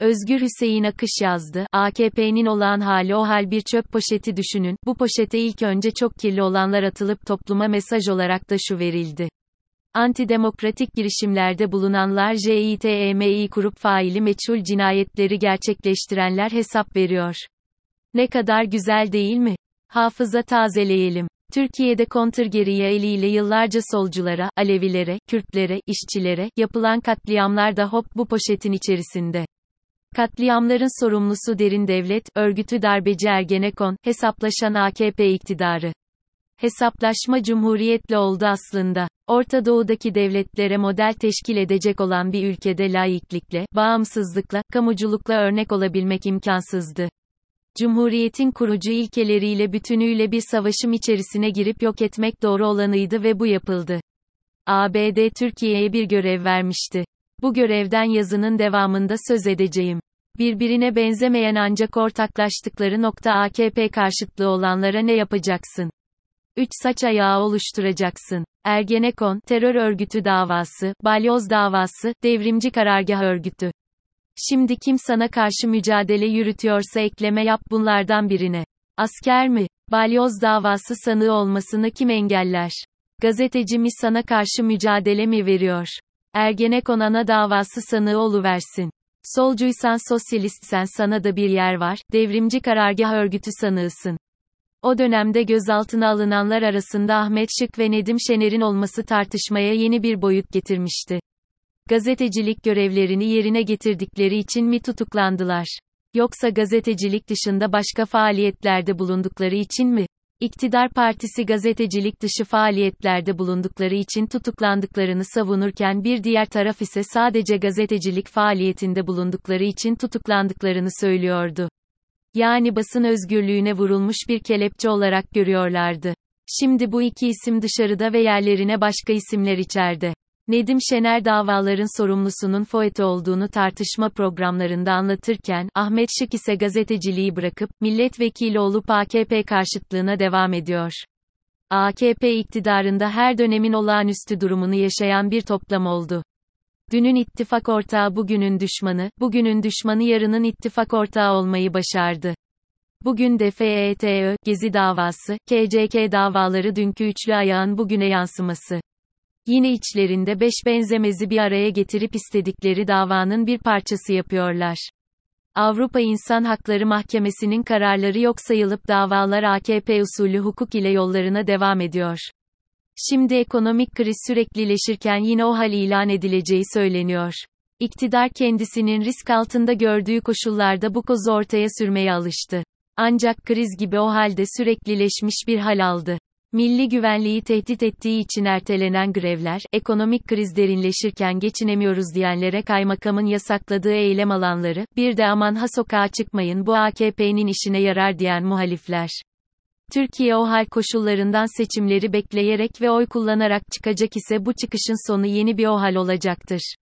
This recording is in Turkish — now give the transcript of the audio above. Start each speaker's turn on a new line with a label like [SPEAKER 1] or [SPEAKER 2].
[SPEAKER 1] Özgür Hüseyin Akış yazdı. AKP'nin olağan hali o hal bir çöp poşeti düşünün. Bu poşete ilk önce çok kirli olanlar atılıp topluma mesaj olarak da şu verildi. Antidemokratik girişimlerde bulunanlar JITEMİ kurup faili meçhul cinayetleri gerçekleştirenler hesap veriyor. Ne kadar güzel değil mi? Hafıza tazeleyelim. Türkiye'de kontrgeriye eliyle yıllarca solculara, Alevilere, Kürtlere, işçilere yapılan katliamlar da hop bu poşetin içerisinde. Katliamların sorumlusu derin devlet, örgütü darbeci Ergenekon, hesaplaşan AKP iktidarı. Hesaplaşma cumhuriyetle oldu aslında. Orta Doğu'daki devletlere model teşkil edecek olan bir ülkede laiklikle, bağımsızlıkla, kamuculukla örnek olabilmek imkansızdı. Cumhuriyetin kurucu ilkeleriyle bütünüyle bir savaşım içerisine girip yok etmek doğru olanıydı ve bu yapıldı. ABD Türkiye'ye bir görev vermişti. Bu görevden yazının devamında söz edeceğim. Birbirine benzemeyen ancak ortaklaştıkları nokta AKP karşıtlığı olanlara ne yapacaksın? 3 saç ayağı oluşturacaksın. Ergenekon, terör örgütü davası, balyoz davası, devrimci karargah örgütü. Şimdi kim sana karşı mücadele yürütüyorsa ekleme yap bunlardan birine. Asker mi? Balyoz davası sanığı olmasını kim engeller? Gazeteci mi sana karşı mücadele mi veriyor? Ergenekon ana davası sanığı oluversin. Solcuysan sosyalistsen sana da bir yer var, devrimci karargah örgütü sanığısın. O dönemde gözaltına alınanlar arasında Ahmet Şık ve Nedim Şener'in olması tartışmaya yeni bir boyut getirmişti. Gazetecilik görevlerini yerine getirdikleri için mi tutuklandılar? Yoksa gazetecilik dışında başka faaliyetlerde bulundukları için mi? İktidar partisi gazetecilik dışı faaliyetlerde bulundukları için tutuklandıklarını savunurken bir diğer taraf ise sadece gazetecilik faaliyetinde bulundukları için tutuklandıklarını söylüyordu. Yani basın özgürlüğüne vurulmuş bir kelepçe olarak görüyorlardı. Şimdi bu iki isim dışarıda ve yerlerine başka isimler içeride. Nedim Şener davaların sorumlusunun FOET olduğunu tartışma programlarında anlatırken, Ahmet Şık ise gazeteciliği bırakıp, milletvekili olup AKP karşıtlığına devam ediyor. AKP iktidarında her dönemin olağanüstü durumunu yaşayan bir toplam oldu. Dünün ittifak ortağı bugünün düşmanı, bugünün düşmanı yarının ittifak ortağı olmayı başardı. Bugün de FETÖ, Gezi davası, KCK davaları dünkü üçlü ayağın bugüne yansıması. Yine içlerinde beş benzemezi bir araya getirip istedikleri davanın bir parçası yapıyorlar. Avrupa İnsan Hakları Mahkemesi'nin kararları yok sayılıp davalar AKP usulü hukuk ile yollarına devam ediyor. Şimdi ekonomik kriz süreklileşirken yine o hal ilan edileceği söyleniyor. İktidar kendisinin risk altında gördüğü koşullarda bu kozu ortaya sürmeye alıştı. Ancak kriz gibi o halde süreklileşmiş bir hal aldı. Milli güvenliği tehdit ettiği için ertelenen grevler, ekonomik kriz derinleşirken geçinemiyoruz diyenlere kaymakamın yasakladığı eylem alanları, bir de aman ha sokağa çıkmayın bu AKP'nin işine yarar diyen muhalifler. Türkiye o hal koşullarından seçimleri bekleyerek ve oy kullanarak çıkacak ise bu çıkışın sonu yeni bir o hal olacaktır.